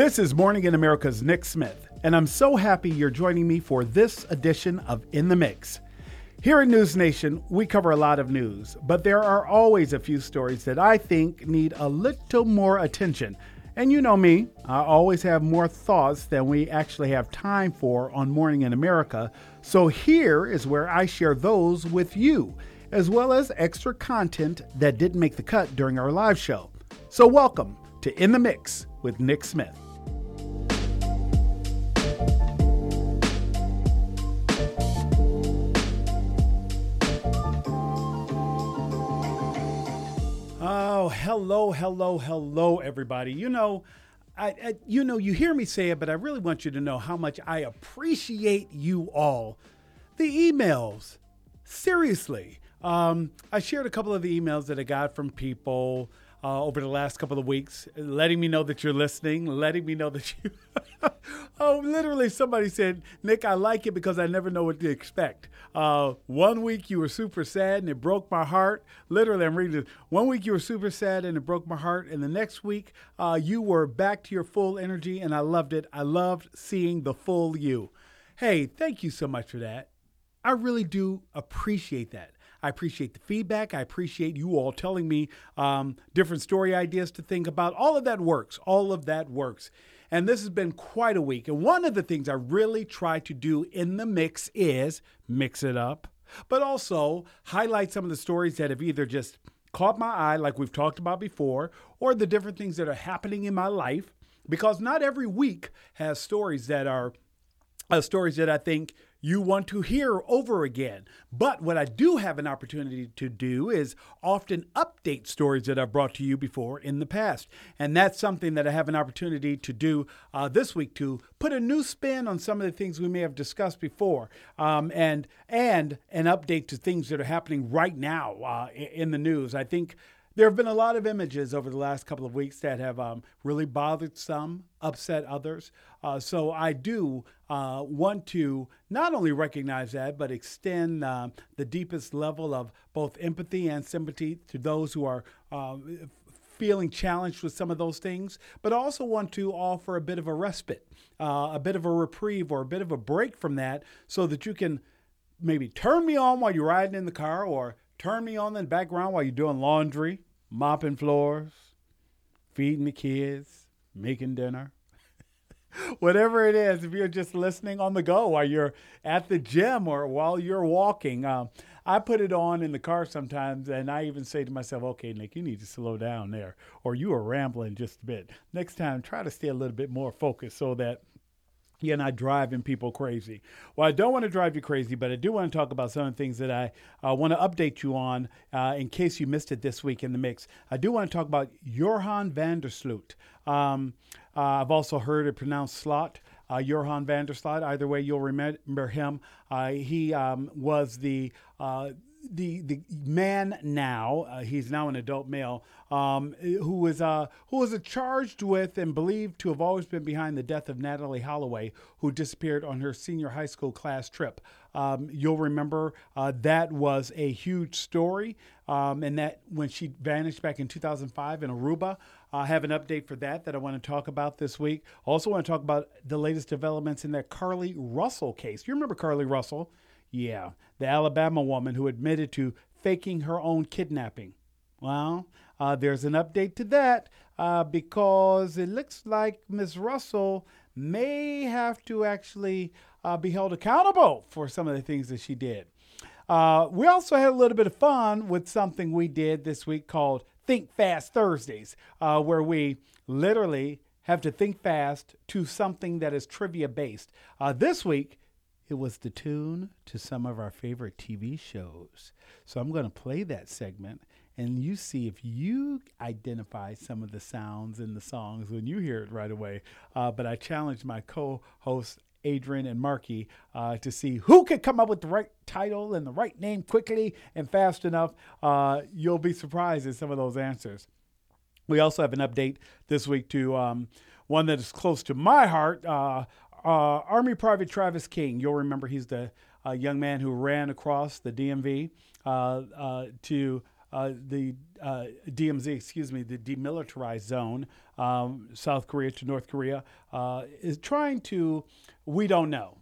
This is Morning in America's Nick Smith, and I'm so happy you're joining me for this edition of In the Mix. Here at News Nation, we cover a lot of news, but there are always a few stories that I think need a little more attention. And you know me, I always have more thoughts than we actually have time for on Morning in America, so here is where I share those with you, as well as extra content that didn't make the cut during our live show. So, welcome to In the Mix with Nick Smith. Oh, hello, hello, hello, everybody. You know, I, I, you know, you hear me say it, but I really want you to know how much I appreciate you all. The emails, seriously. Um, I shared a couple of the emails that I got from people uh, over the last couple of weeks, letting me know that you're listening, letting me know that you. oh, literally, somebody said, Nick, I like it because I never know what to expect. Uh, one week you were super sad and it broke my heart. Literally, I'm reading this. One week you were super sad and it broke my heart. And the next week uh, you were back to your full energy and I loved it. I loved seeing the full you. Hey, thank you so much for that. I really do appreciate that. I appreciate the feedback. I appreciate you all telling me um, different story ideas to think about. All of that works. All of that works. And this has been quite a week. And one of the things I really try to do in the mix is mix it up, but also highlight some of the stories that have either just caught my eye, like we've talked about before, or the different things that are happening in my life. Because not every week has stories that are uh, stories that I think you want to hear over again. But what I do have an opportunity to do is often update stories that I've brought to you before in the past. And that's something that I have an opportunity to do uh, this week to put a new spin on some of the things we may have discussed before um, and, and an update to things that are happening right now uh, in the news. I think there have been a lot of images over the last couple of weeks that have um, really bothered some, upset others. Uh, so I do uh, want to not only recognize that, but extend uh, the deepest level of both empathy and sympathy to those who are uh, feeling challenged with some of those things, but also want to offer a bit of a respite, uh, a bit of a reprieve, or a bit of a break from that so that you can maybe turn me on while you're riding in the car or turn me on in the background while you're doing laundry, mopping floors, feeding the kids, making dinner. Whatever it is, if you're just listening on the go while you're at the gym or while you're walking, um, I put it on in the car sometimes, and I even say to myself, okay, Nick, you need to slow down there, or you are rambling just a bit. Next time, try to stay a little bit more focused so that you're not driving people crazy. Well, I don't want to drive you crazy, but I do want to talk about some of the things that I uh, want to update you on uh, in case you missed it this week in the mix. I do want to talk about Joran van der Sloot. Um, uh, I've also heard it pronounced Slot. Uh, Joran Sloot. Either way, you'll remember him. Uh, he um, was the uh, the the man now uh, he's now an adult male um, who was uh, who was charged with and believed to have always been behind the death of Natalee Holloway who disappeared on her senior high school class trip. Um, you'll remember uh, that was a huge story, um, and that when she vanished back in 2005 in Aruba, I have an update for that that I want to talk about this week. Also, want to talk about the latest developments in that Carlee Russell case. You remember Carlee Russell? Yeah, the Alabama woman who admitted to faking her own kidnapping. Well, uh, there's an update to that uh, because it looks like Ms. Russell may have to actually uh, be held accountable for some of the things that she did. Uh, we also had a little bit of fun with something we did this week called Think Fast Thursdays, uh, where we literally have to think fast to something that is trivia based. Uh, this week, it was the tune to some of our favorite TV shows. So I'm going to play that segment and you see if you identify some of the sounds in the songs when you hear it right away. Uh, but I challenged my co hosts, Adrienne and Markie, uh, to see who could come up with the right title and the right name quickly and fast enough. Uh, you'll be surprised at some of those answers. We also have an update this week to um, one that is close to my heart. Uh, uh, Army Private Travis King. You'll remember he's the uh, young man who ran across the DMV to uh, the uh, DMZ, excuse me, the demilitarized zone, um, South Korea to North Korea, uh, is trying to, we don't know,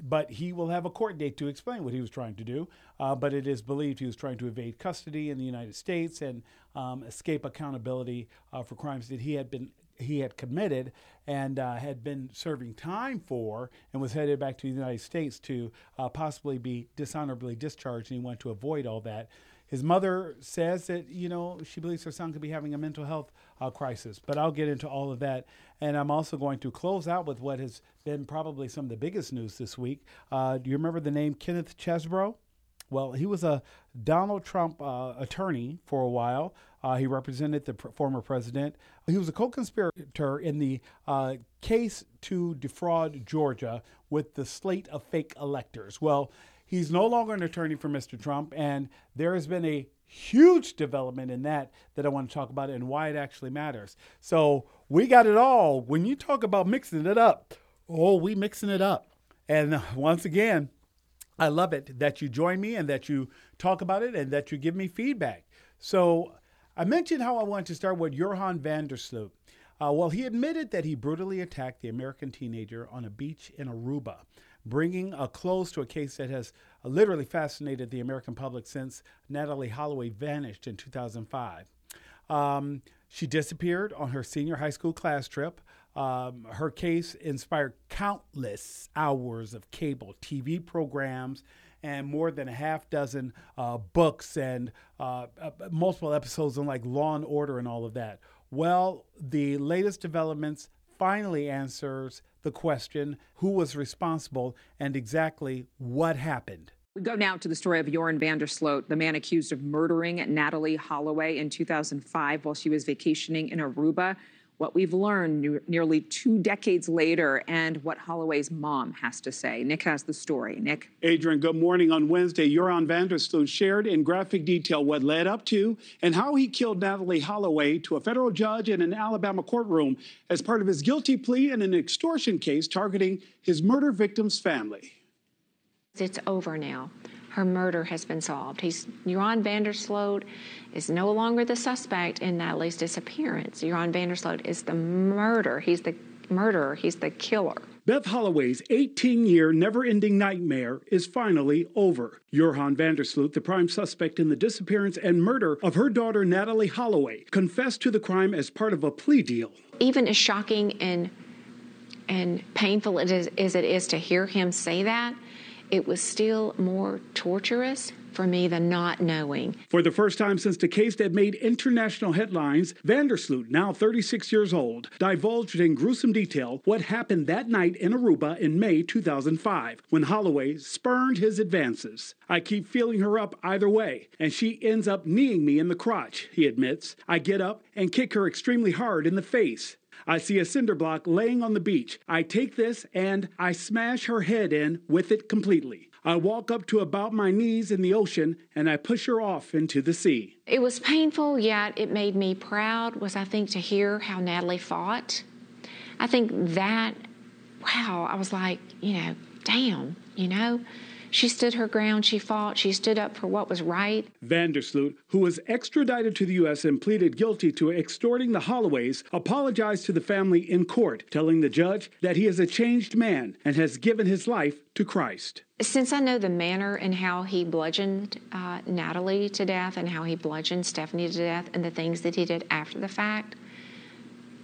but he will have a court date to explain what he was trying to do. but it is believed he was trying to evade custody in the United States and um, escape accountability for crimes that he had been he had committed and uh, had been serving time for and was headed back to the United States to uh, possibly be dishonorably discharged. And he wanted to avoid all that. His mother says that, you know, she believes her son could be having a mental health uh, crisis. But I'll get into all of that. And I'm also going to close out with what has been probably some of the biggest news this week. Uh, do you remember the name Kenneth Chesebro? Well, he was a Donald Trump uh, attorney for a while. Uh, he represented the pr- former president. He was a co conspirator in the uh, case to defraud Georgia with the slate of fake electors. Well, he's no longer an attorney for Mr. Trump, and there has been a huge development in that that I want to talk about and why it actually matters. So we got it all. When you talk about mixing it up, oh, we mixing it up. And once again, I love it that you join me and that you talk about it and that you give me feedback. So I mentioned how I wanted to start with Joran van der Sloot. Uh, well, he admitted that he brutally attacked the American teenager on a beach in Aruba, bringing a close to a case that has literally fascinated the American public since Natalee Holloway vanished in 2005. Um, she disappeared on her senior high school class trip. Um, her case inspired countless hours of cable TV programs and more than a half dozen uh, books and uh, uh, multiple episodes on like Law and Order and all of that. Well, the latest developments finally answers the question who was responsible and exactly what happened. We go now to the story of Joran van der Sloot, the man accused of murdering Natalee Holloway in 2005 while she was vacationing in Aruba what we've learned nearly two decades later, and what Holloway's mom has to say. Nick has the story. Nick? Adrienne, good morning. On Wednesday, Joran van der Sloot shared in graphic detail what led up to and how he killed Natalee Holloway to a federal judge in an Alabama courtroom as part of his guilty plea in an extortion case targeting his murder victim's family. It's over now her murder has been solved. He's Joran van der Sloot is no longer the suspect in Natalee's disappearance. Joran van der Sloot is the murder. He's the murderer. He's the killer. Beth Holloway's 18 year never ending nightmare is finally over. Joran van der Sloot, the prime suspect in the disappearance and murder of her daughter Natalee Holloway, confessed to the crime as part of a plea deal. Even as shocking and and painful as it is to hear him say that, it was still more torturous for me than not knowing. For the first time since the case that made international headlines, Vandersloot, now 36 years old, divulged in gruesome detail what happened that night in Aruba in May 2005 when Holloway spurned his advances. I keep feeling her up either way, and she ends up kneeing me in the crotch, he admits. I get up and kick her extremely hard in the face. I see a cinder block laying on the beach. I take this and I smash her head in with it completely. I walk up to about my knees in the ocean and I push her off into the sea. It was painful, yet it made me proud, was I think to hear how Natalee fought. I think that, wow, I was like, you know, damn, you know, She stood her ground. She fought. She stood up for what was right. Vandersloot, who was extradited to the U.S. and pleaded guilty to extorting the Holloways, apologized to the family in court, telling the judge that he is a changed man and has given his life to Christ. Since I know the manner and how he bludgeoned uh, Natalee to death and how he bludgeoned Stephanie to death and the things that he did after the fact,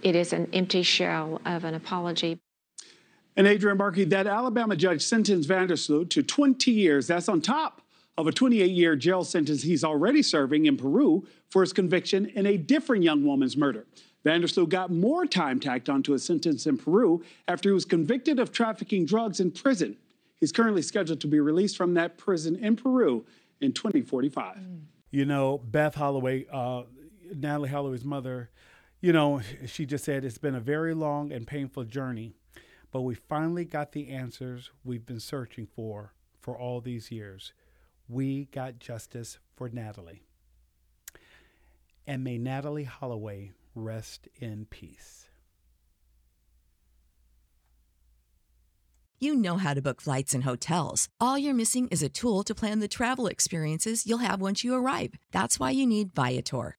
it is an empty shell of an apology. And Adrienne Markie, that Alabama judge sentenced Vandersloot to 20 years. That's on top of a 28 year jail sentence he's already serving in Peru for his conviction in a different young woman's murder. Vandersloot got more time tacked onto his sentence in Peru after he was convicted of trafficking drugs in prison. He's currently scheduled to be released from that prison in Peru in 2045. You know, Beth Holloway, uh, Natalee Holloway's mother, you know, she just said it's been a very long and painful journey but we finally got the answers we've been searching for for all these years. We got justice for Natalee. And may Natalee Holloway rest in peace. You know how to book flights and hotels. All you're missing is a tool to plan the travel experiences you'll have once you arrive. That's why you need Viator.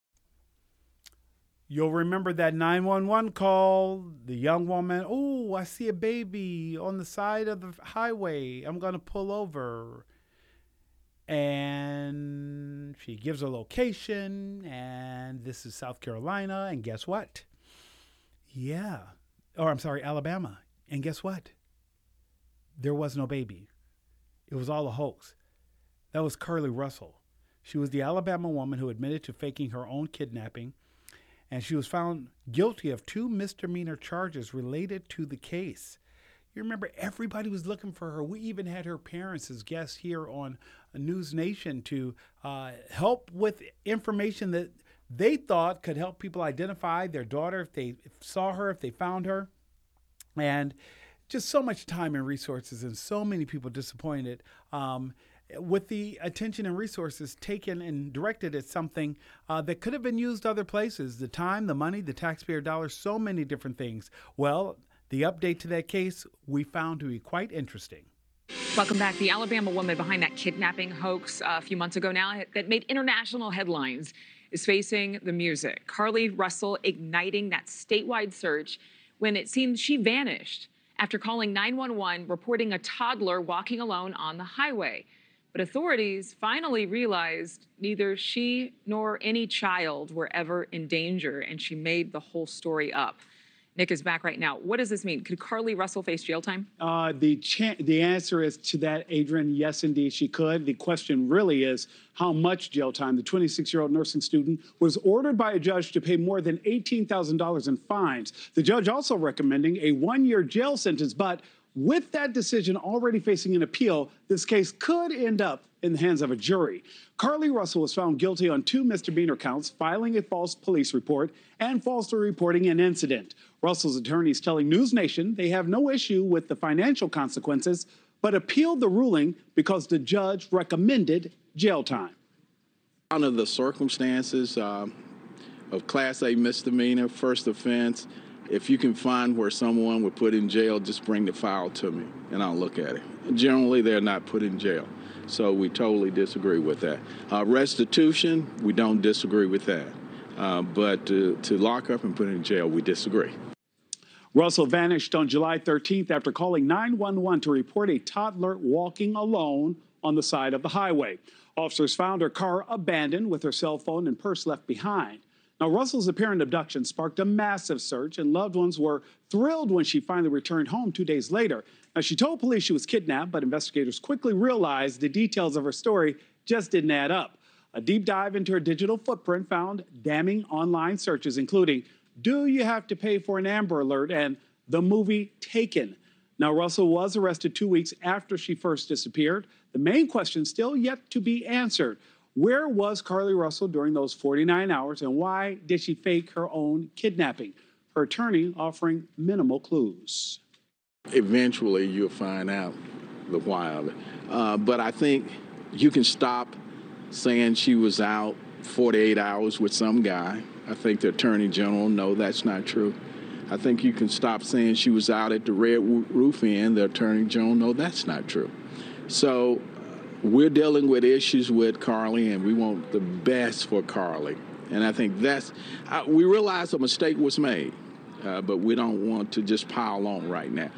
You'll remember that 911 call, the young woman, oh, I see a baby on the side of the highway. I'm going to pull over. And she gives a location, and this is South Carolina. And guess what? Yeah. Or I'm sorry, Alabama. And guess what? There was no baby. It was all a hoax. That was Carlee Russell. She was the Alabama woman who admitted to faking her own kidnapping and she was found guilty of two misdemeanor charges related to the case. You remember everybody was looking for her. We even had her parents as guests here on News Nation to uh, help with information that they thought could help people identify their daughter if they saw her, if they found her. And just so much time and resources, and so many people disappointed. Um, with the attention and resources taken and directed at something uh, that could have been used other places the time, the money, the taxpayer dollars, so many different things. Well, the update to that case we found to be quite interesting. Welcome back. The Alabama woman behind that kidnapping hoax uh, a few months ago now that made international headlines is facing the music. Carlee Russell igniting that statewide search when it seems she vanished after calling 911 reporting a toddler walking alone on the highway. But authorities finally realized neither she nor any child were ever in danger, and she made the whole story up. Nick is back right now. What does this mean? Could Carlee Russell face jail time? Uh, the cha- the answer is to that, Adrienne. Yes, indeed, she could. The question really is how much jail time. The 26 year old nursing student was ordered by a judge to pay more than $18,000 in fines. The judge also recommending a one year jail sentence, but with that decision already facing an appeal, this case could end up in the hands of a jury. Carlee Russell was found guilty on two misdemeanor counts filing a false police report and falsely reporting an incident. Russell's attorneys telling News Nation they have no issue with the financial consequences, but appealed the ruling because the judge recommended jail time. Under the circumstances uh, of Class A misdemeanor, first offense, if you can find where someone would put in jail, just bring the file to me and I'll look at it. Generally, they're not put in jail. So we totally disagree with that. Uh, restitution, we don't disagree with that. Uh, but to, to lock up and put in jail, we disagree. Russell vanished on July 13th after calling 911 to report a toddler walking alone on the side of the highway. Officers found her car abandoned with her cell phone and purse left behind. Now, Russell's apparent abduction sparked a massive search, and loved ones were thrilled when she finally returned home two days later. Now, she told police she was kidnapped, but investigators quickly realized the details of her story just didn't add up. A deep dive into her digital footprint found damning online searches, including Do you have to pay for an Amber Alert? and the movie Taken. Now, Russell was arrested two weeks after she first disappeared. The main question still yet to be answered Where was Carlee Russell during those 49 hours, and why did she fake her own kidnapping? Her attorney offering minimal clues. Eventually, you'll find out the why of it. Uh, but I think you can stop saying she was out 48 hours with some guy. I think the attorney general know that's not true. I think you can stop saying she was out at the Red Roof Inn. The attorney general know that's not true. So we're dealing with issues with Carlee, and we want the best for Carlee. And I think that's, I, we realize a mistake was made, uh, but we don't want to just pile on right now.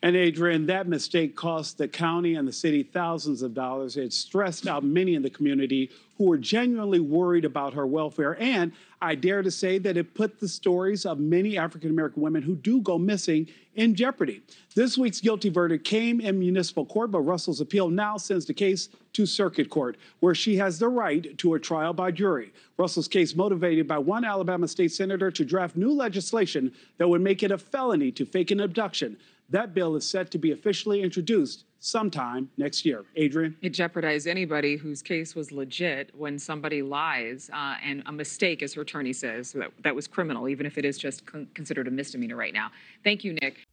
And Adrienne, that mistake cost the county and the city thousands of dollars. It stressed out many in the community who were genuinely worried about her welfare. And I dare to say that it put the stories of many African American women who do go missing in jeopardy. This week's guilty verdict came in municipal court, but Russell's appeal now sends the case to circuit court, where she has the right to a trial by jury. Russell's case motivated by one Alabama state senator to draft new legislation that would make it a felony to fake an abduction. That bill is set to be officially introduced sometime next year. Adrienne? It jeopardized anybody whose case was legit when somebody lies uh, and a mistake, as her attorney says, that, that was criminal, even if it is just con- considered a misdemeanor right now. Thank you, Nick.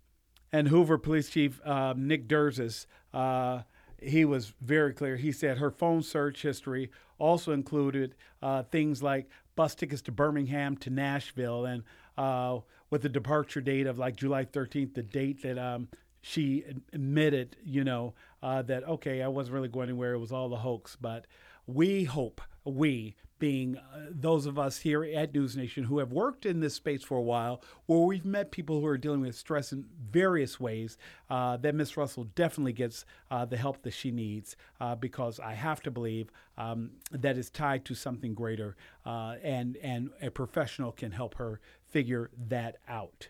And Hoover Police Chief uh, Nick Derzis, uh, he was very clear. He said her phone search history also included uh, things like bus tickets to Birmingham to Nashville and uh, with the departure date of like July 13th, the date that um, she admitted, you know, uh, that, okay, I wasn't really going anywhere. It was all a hoax. But we hope, we being uh, those of us here at News Nation who have worked in this space for a while, where we've met people who are dealing with stress in various ways, uh, that Miss Russell definitely gets uh, the help that she needs uh, because I have to believe um, that is tied to something greater, uh, and and a professional can help her figure that out.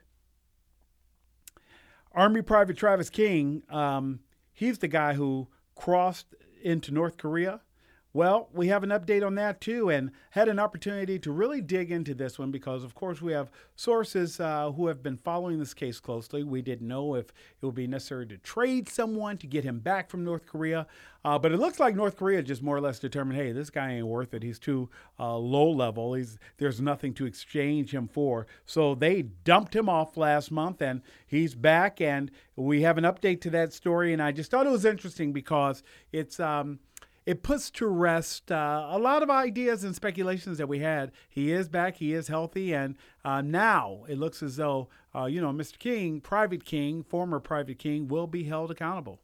Army Private Travis King, um, he's the guy who crossed into North Korea. Well, we have an update on that too, and had an opportunity to really dig into this one because, of course, we have sources uh, who have been following this case closely. We didn't know if it would be necessary to trade someone to get him back from North Korea, uh, but it looks like North Korea just more or less determined, hey, this guy ain't worth it. He's too uh, low level. He's there's nothing to exchange him for. So they dumped him off last month, and he's back. And we have an update to that story. And I just thought it was interesting because it's. Um, it puts to rest uh, a lot of ideas and speculations that we had. He is back, he is healthy, and uh, now it looks as though uh, you know, Mr. King, Private King, former Private King, will be held accountable.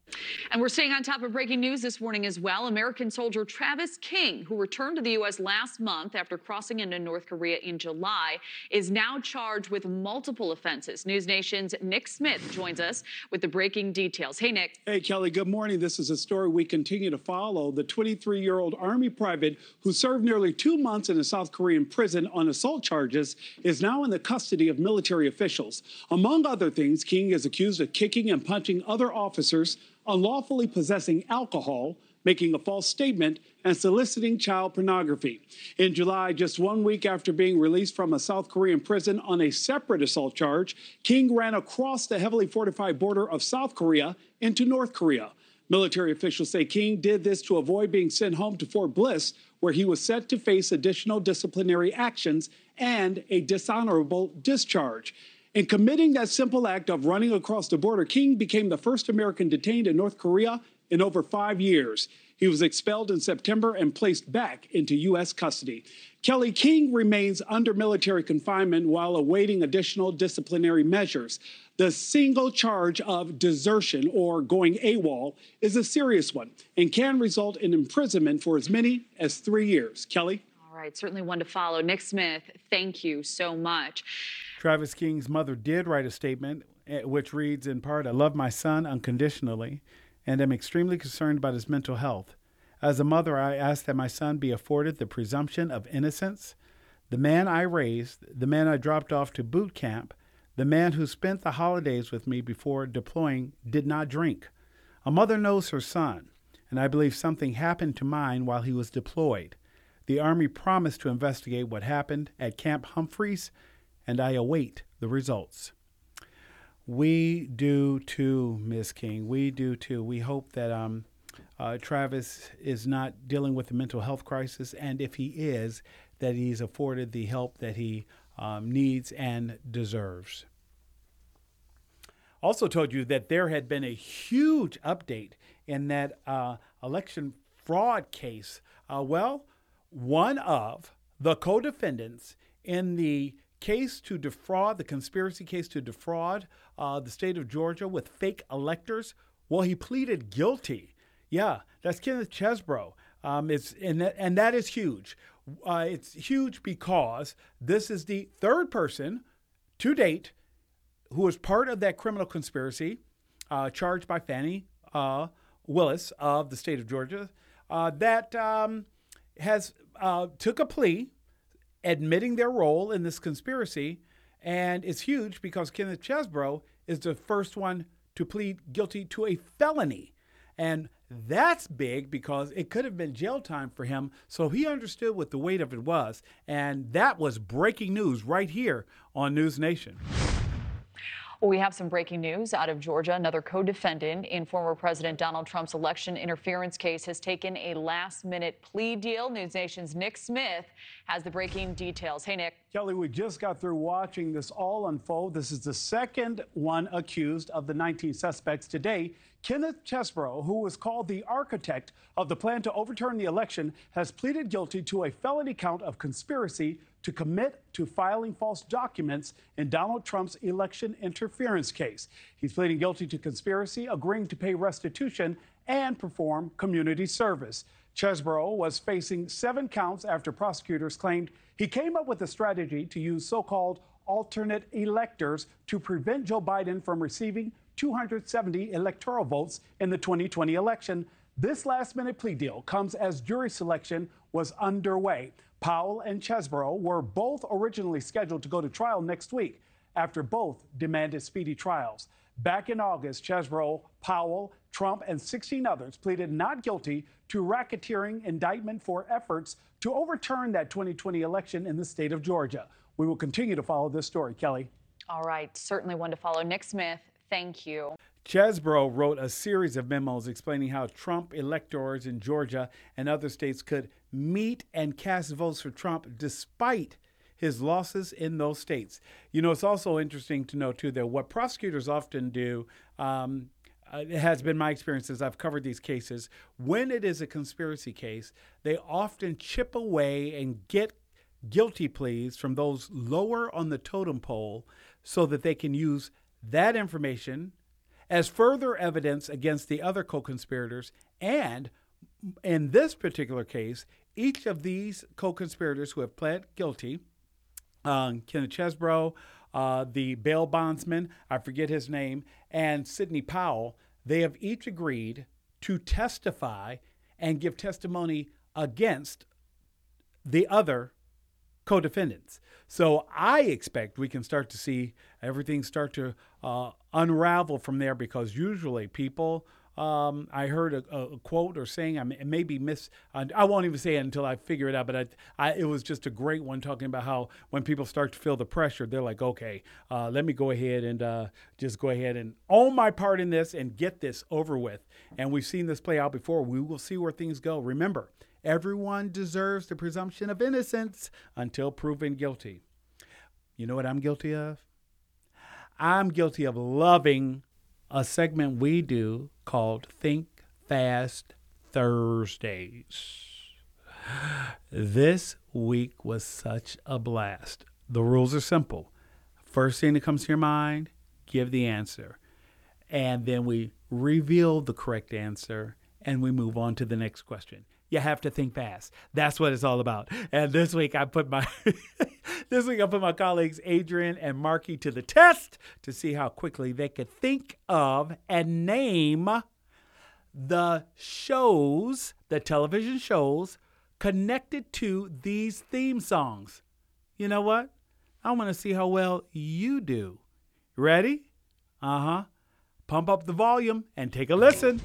And we're staying on top of breaking news this morning as well. American soldier Travis King, who returned to the U.S. last month after crossing into North Korea in July, is now charged with multiple offenses. News Nation's Nick Smith joins us with the breaking details. Hey, Nick. Hey, Kelly, good morning. This is a story we continue to follow. The 23 year old Army private who served nearly two months in a South Korean prison on assault charges is now in the custody of military officials. Among other things, King is accused of kicking and punching other officers, unlawfully possessing alcohol, making a false statement, and soliciting child pornography. In July, just one week after being released from a South Korean prison on a separate assault charge, King ran across the heavily fortified border of South Korea into North Korea. Military officials say King did this to avoid being sent home to Fort Bliss, where he was set to face additional disciplinary actions and a dishonorable discharge. In committing that simple act of running across the border, King became the first American detained in North Korea in over five years. He was expelled in September and placed back into U.S. custody. Kelly King remains under military confinement while awaiting additional disciplinary measures. The single charge of desertion or going AWOL is a serious one and can result in imprisonment for as many as three years. Kelly? All right, certainly one to follow. Nick Smith, thank you so much. Travis King's mother did write a statement eh, which reads in part I love my son unconditionally and am extremely concerned about his mental health. As a mother, I ask that my son be afforded the presumption of innocence. The man I raised, the man I dropped off to boot camp, the man who spent the holidays with me before deploying did not drink. A mother knows her son, and I believe something happened to mine while he was deployed. The Army promised to investigate what happened at Camp Humphreys and I await the results. We do too, Ms. King. We do too. We hope that um, uh, Travis is not dealing with a mental health crisis, and if he is, that he's afforded the help that he um, needs and deserves. Also, told you that there had been a huge update in that uh, election fraud case. Uh, well, one of the co defendants in the case to defraud, the conspiracy case to defraud uh, the state of Georgia with fake electors, well, he pleaded guilty. Yeah, that's Kenneth Chesebro. Um, it's and that, and that is huge. Uh, it's huge because this is the third person to date who was part of that criminal conspiracy uh, charged by Fani uh, Willis of the state of Georgia uh, that um, has uh, took a plea admitting their role in this conspiracy. And it's huge because Kenneth Chesebro is the first one to plead guilty to a felony. And that's big because it could have been jail time for him. So he understood what the weight of it was. And that was breaking news right here on News Nation. Well, we have some breaking news out of Georgia. Another co defendant in former President Donald Trump's election interference case has taken a last minute plea deal. News Nation's Nick Smith has the breaking details. Hey, Nick. Kelly, we just got through watching this all unfold. This is the second one accused of the 19 suspects today. Kenneth Chesebro, who was called the architect of the plan to overturn the election, has pleaded guilty to a felony count of conspiracy to commit to filing false documents in Donald Trump's election interference case. He's pleading guilty to conspiracy, agreeing to pay restitution, and perform community service. Chesebro was facing seven counts after prosecutors claimed he came up with a strategy to use so called alternate electors to prevent Joe Biden from receiving 270 electoral votes in the 2020 election. This last minute plea deal comes as jury selection was underway. Powell and Chesebro were both originally scheduled to go to trial next week after both demanded speedy trials. Back in August, Chesebro, Powell, Trump, and 16 others pleaded not guilty to racketeering indictment for efforts to overturn that 2020 election in the state of Georgia. We will continue to follow this story, Kelly. All right, certainly one to follow. Nick Smith, thank you. Chesebro wrote a series of memos explaining how Trump electors in Georgia and other states could meet and cast votes for Trump despite his losses in those states. You know, it's also interesting to know, too, that what prosecutors often do. Um, uh, it has been my experience as I've covered these cases. When it is a conspiracy case, they often chip away and get guilty pleas from those lower on the totem pole so that they can use that information as further evidence against the other co conspirators. And in this particular case, each of these co conspirators who have pled guilty, um, Kenneth Chesebro, uh, the bail bondsman, I forget his name, and Sidney Powell, they have each agreed to testify and give testimony against the other co defendants. So I expect we can start to see everything start to uh, unravel from there because usually people. Um, I heard a, a, quote or saying, I may maybe miss, I won't even say it until I figure it out, but I, I, it was just a great one talking about how when people start to feel the pressure, they're like, okay, uh, let me go ahead and uh, just go ahead and own my part in this and get this over with. And we've seen this play out before. We will see where things go. Remember, everyone deserves the presumption of innocence until proven guilty. You know what I'm guilty of? I'm guilty of loving a segment we do called Think Fast Thursdays. This week was such a blast. The rules are simple. First thing that comes to your mind, give the answer. And then we reveal the correct answer and we move on to the next question you have to think fast. That's what it's all about. And this week I put my this week I put my colleagues Adrienne and Markie to the test to see how quickly they could think of and name the shows, the television shows connected to these theme songs. You know what? I want to see how well you do. Ready? Uh-huh. Pump up the volume and take a listen.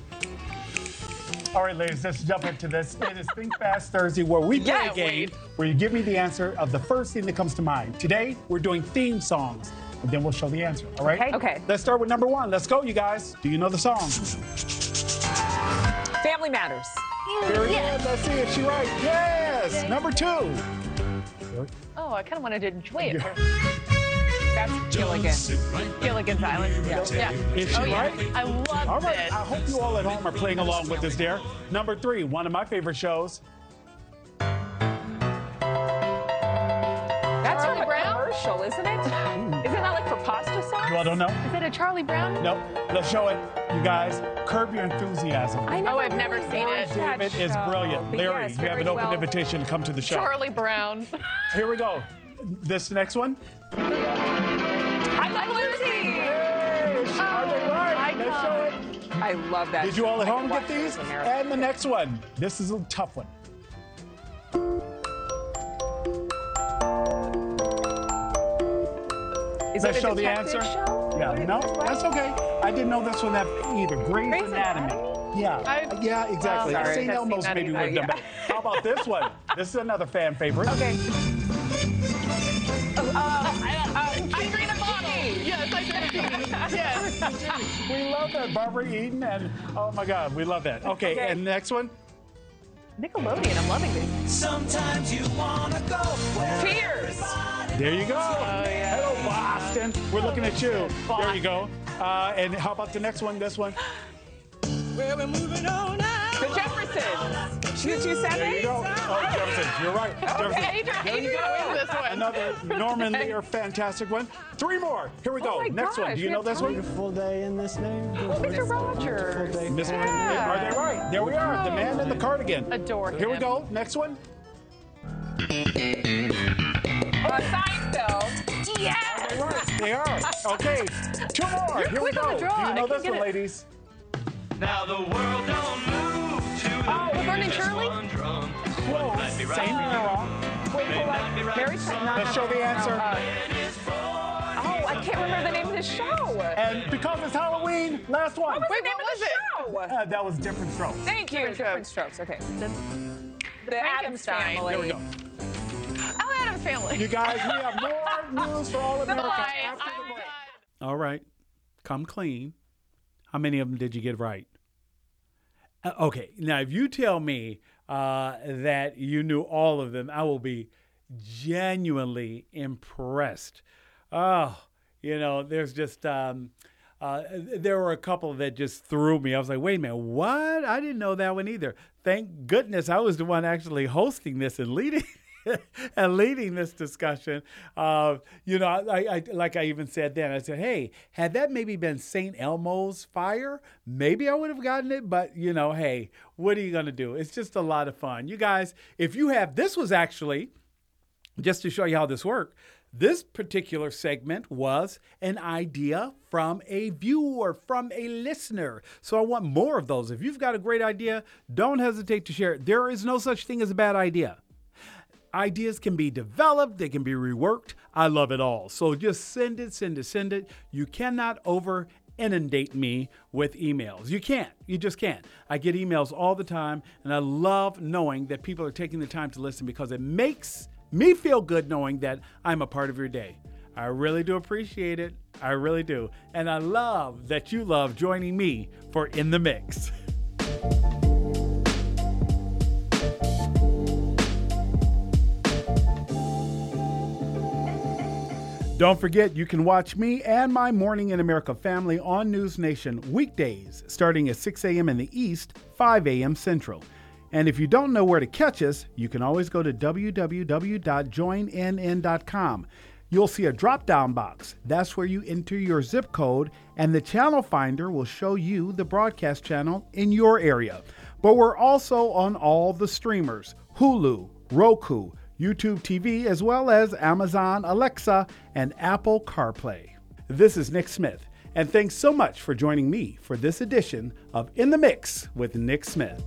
All right, ladies, let's jump into this. It is Think Fast Thursday, where we play yeah, a game wait. where you give me the answer of the first thing that comes to mind. Today, we're doing theme songs, and then we'll show the answer. All right? Okay. Let's start with number one. Let's go, you guys. Do you know the song? Family Matters. Very good. Let's see if she right. Yes. Number two. Oh, I kind of wanted to enjoy it. That's Gilligan. Gilligan's Island. Yeah. yeah. Is she oh, yeah. right? I love All right. it. I hope you all at home are playing along with us there. Number three, one of my favorite shows. That's Charlie from a Brown? commercial, isn't it? Hmm. Isn't that like for pasta sauce? You all don't know? Is it a Charlie Brown? Nope. Let's show it, you guys. Curb your enthusiasm. I know. Oh, I've never seen it. that David is brilliant. But Larry, yes, you have an open well- invitation to come to the show. Charlie Brown. Here we go. This next one. I love Lucy. Are they right? Let's show it. I love that. Did you all at home get these? as a marathon. And the next one. This is a tough one. Is Let's show the answer. Show? Yeah, no, that's okay. I didn't know this one that either. Grey's, Grey's Anatomy. Anatomy? Yeah, I- yeah, exactly. Well, sorry, St. Elmo's maybe would either. have done better. How about this one? This is another fan favorite. Okay. Yes. We love that. Barbara Eden and oh my God, we love that. Okay, Okay. and next one. Nickelodeon. I'm loving this. Sometimes you wanna go where Cheers. There you go. yeah. Hello, Boston. We're looking at you. There you go. Uh, and how about the next one? This one. we're moving on now. The Jeffersons. Two two seven. There you go. Oh, Jefferson. You're right. Jefferson. Adrienne, There you go. this one. Another Norman Lear fantastic one. Three more. Here we go. Oh my Next one. Do you know have this one? Full day in this neighborhood. Oh, Mr. Rogers. Miss Yeah. Are they right? There we are. The man in the cardigan. Adore Here we go. Next one. Uh, Seinfeld. Yes. They are. Okay. Two more. You're Here we quick on go. the draw. Do you know can this one, it. ladies? Now the world don't move to the Oh, Laverne and Shirley? one drum. Close. Same you're wrong. Wait, hold on. Mary Tyler. Let's no, show no, the no, answer. uh, oh, I can't remember the name of the show. And because it's Halloween, last one. What was Wait, the name what of the show? Uh, that was different strokes. Thank you. Different strokes. Okay. The Addams Family. There we go. Oh, Addams family. You guys, we have more news for all America Bye. after the break. All right. Come clean. How many of them did you get right? Uh, okay. Now, if you tell me uh, that you knew all of them, I will be genuinely impressed. Oh, you know, there's just. Um, uh, there were a couple that just threw me. I was like, wait a minute, what? I didn't know that one either. Thank goodness I was the one actually hosting this and leading. and leading this discussion, uh, you know, I, I, like I even said then, I said, hey, had that maybe been St. Elmo's fire, maybe I would have gotten it. But, you know, hey, what are you going to do? It's just a lot of fun. You guys, if you have, this was actually, just to show you how this worked, this particular segment was an idea from a viewer, from a listener. So I want more of those. If you've got a great idea, don't hesitate to share it. There is no such thing as a bad idea. Ideas can be developed, they can be reworked. I love it all. So just send it, send it, send it. You cannot over inundate me with emails. You can't. You just can't. I get emails all the time, and I love knowing that people are taking the time to listen because it makes me feel good knowing that I'm a part of your day. I really do appreciate it. I really do. And I love that you love joining me for In the Mix. Don't forget, you can watch me and my Morning in America family on News Nation weekdays starting at 6 a.m. in the East, 5 a.m. Central. And if you don't know where to catch us, you can always go to www.joinnn.com. You'll see a drop down box. That's where you enter your zip code, and the channel finder will show you the broadcast channel in your area. But we're also on all the streamers Hulu, Roku, YouTube TV, as well as Amazon Alexa and Apple CarPlay. This is Nick Smith, and thanks so much for joining me for this edition of In the Mix with Nick Smith.